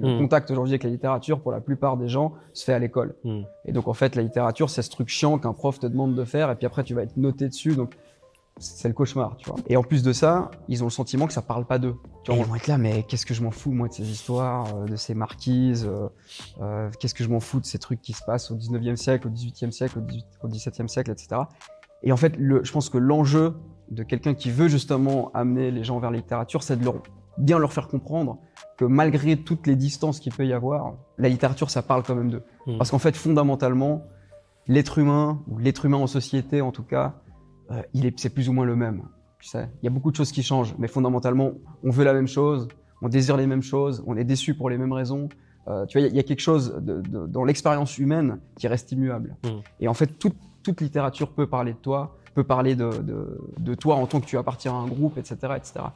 Le Mm. contact aujourd'hui avec la littérature, pour la plupart des gens, se fait à l'école. Mm. Et donc en fait, la littérature, c'est ce truc chiant qu'un prof te demande de faire, et puis après tu vas être noté dessus, donc c'est le cauchemar, tu vois. Et en plus de ça, ils ont le sentiment que ça parle pas d'eux. Tu vois, ils vont être là, mais qu'est-ce que je m'en fous moi de ces histoires, euh, de ces marquises, euh, euh, qu'est-ce que je m'en fous de ces trucs qui se passent au 19e siècle, au 18e siècle, au, 18 au 17e siècle, etc. Et en fait, le, je pense que l'enjeu de quelqu'un qui veut justement amener les gens vers la littérature, c'est de leur, bien leur faire comprendre que malgré toutes les distances qu'il peut y avoir, la littérature, ça parle quand même d'eux. Mm. Parce qu'en fait, fondamentalement, l'être humain, ou l'être humain en société en tout cas, euh, il est, c'est plus ou moins le même. Tu sais, il y a beaucoup de choses qui changent, mais fondamentalement, on veut la même chose, on désire les mêmes choses, on est déçu pour les mêmes raisons. Euh, tu vois, il y, a- il y a quelque chose de- de- dans l'expérience humaine qui reste immuable. Mm. Et en fait, toute, toute littérature peut parler de toi, peut parler de, de, de toi en tant que tu appartiens à un groupe, etc., etc.